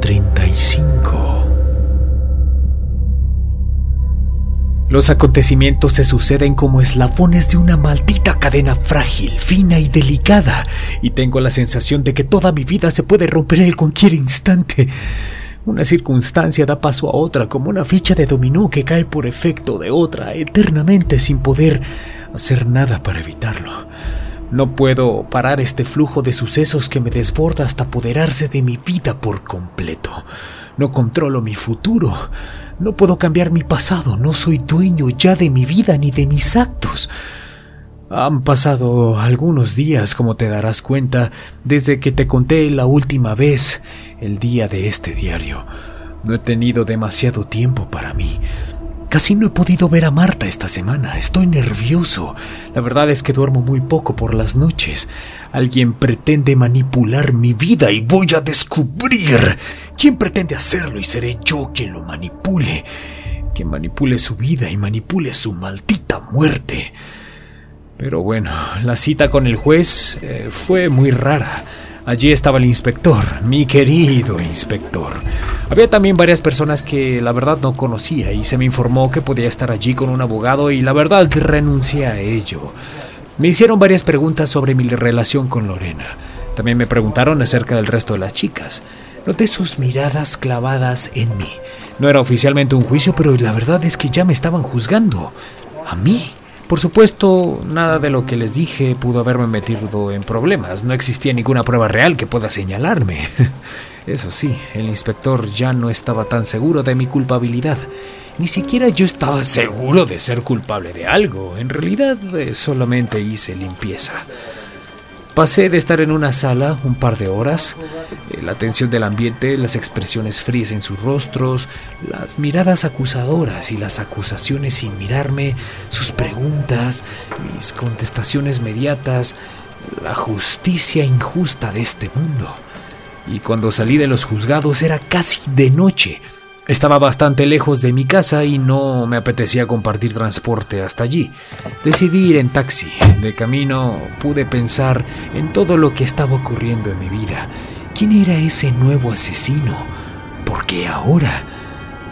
35. Los acontecimientos se suceden como eslabones de una maldita cadena frágil, fina y delicada, y tengo la sensación de que toda mi vida se puede romper en cualquier instante. Una circunstancia da paso a otra como una ficha de dominó que cae por efecto de otra eternamente sin poder hacer nada para evitarlo. No puedo parar este flujo de sucesos que me desborda hasta apoderarse de mi vida por completo. No controlo mi futuro. No puedo cambiar mi pasado. No soy dueño ya de mi vida ni de mis actos. Han pasado algunos días, como te darás cuenta, desde que te conté la última vez el día de este diario. No he tenido demasiado tiempo para mí. Casi no he podido ver a Marta esta semana. Estoy nervioso. La verdad es que duermo muy poco por las noches. Alguien pretende manipular mi vida y voy a descubrir quién pretende hacerlo y seré yo quien lo manipule. Quien manipule su vida y manipule su maldita muerte. Pero bueno, la cita con el juez eh, fue muy rara. Allí estaba el inspector, mi querido inspector. Había también varias personas que la verdad no conocía y se me informó que podía estar allí con un abogado y la verdad renuncié a ello. Me hicieron varias preguntas sobre mi relación con Lorena. También me preguntaron acerca del resto de las chicas. Noté sus miradas clavadas en mí. No era oficialmente un juicio, pero la verdad es que ya me estaban juzgando. A mí. Por supuesto, nada de lo que les dije pudo haberme metido en problemas. No existía ninguna prueba real que pueda señalarme. Eso sí, el inspector ya no estaba tan seguro de mi culpabilidad. Ni siquiera yo estaba seguro de ser culpable de algo. En realidad eh, solamente hice limpieza. Pasé de estar en una sala un par de horas, eh, la tensión del ambiente, las expresiones frías en sus rostros, las miradas acusadoras y las acusaciones sin mirarme, sus preguntas, mis contestaciones mediatas, la justicia injusta de este mundo. Y cuando salí de los juzgados era casi de noche. Estaba bastante lejos de mi casa y no me apetecía compartir transporte hasta allí. Decidí ir en taxi. De camino pude pensar en todo lo que estaba ocurriendo en mi vida. ¿Quién era ese nuevo asesino? ¿Por qué ahora?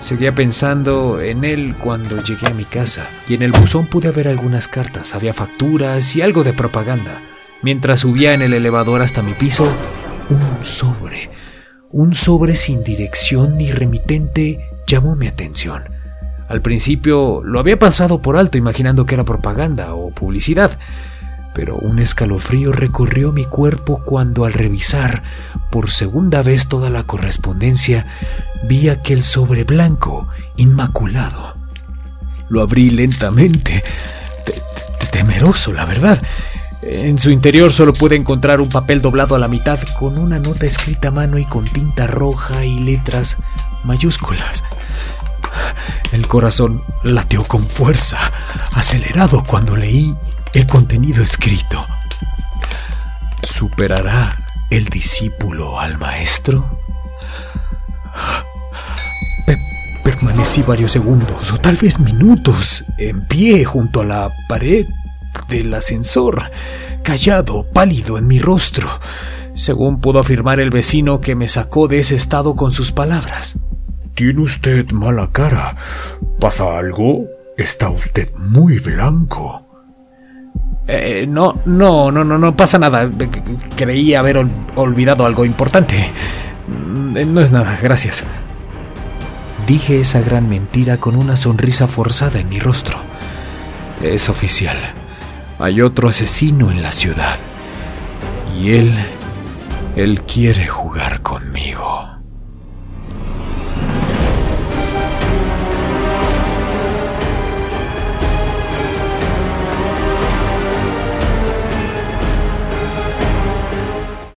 Seguía pensando en él cuando llegué a mi casa y en el buzón pude ver algunas cartas, había facturas y algo de propaganda. Mientras subía en el elevador hasta mi piso, un sobre un sobre sin dirección ni remitente llamó mi atención. Al principio lo había pasado por alto imaginando que era propaganda o publicidad, pero un escalofrío recorrió mi cuerpo cuando al revisar por segunda vez toda la correspondencia vi aquel sobre blanco, inmaculado. Lo abrí lentamente, temeroso, la verdad, en su interior solo pude encontrar un papel doblado a la mitad con una nota escrita a mano y con tinta roja y letras mayúsculas. El corazón lateó con fuerza, acelerado cuando leí el contenido escrito. ¿Superará el discípulo al maestro? permanecí varios segundos o tal vez minutos en pie junto a la pared del ascensor, callado, pálido en mi rostro, según pudo afirmar el vecino que me sacó de ese estado con sus palabras. Tiene usted mala cara. ¿Pasa algo? Está usted muy blanco. Eh, no, no, no, no, no pasa nada. Creí haber olvidado algo importante. Mm, no es nada, gracias. Dije esa gran mentira con una sonrisa forzada en mi rostro. Es oficial. Hay otro asesino en la ciudad. Y él, él quiere jugar conmigo.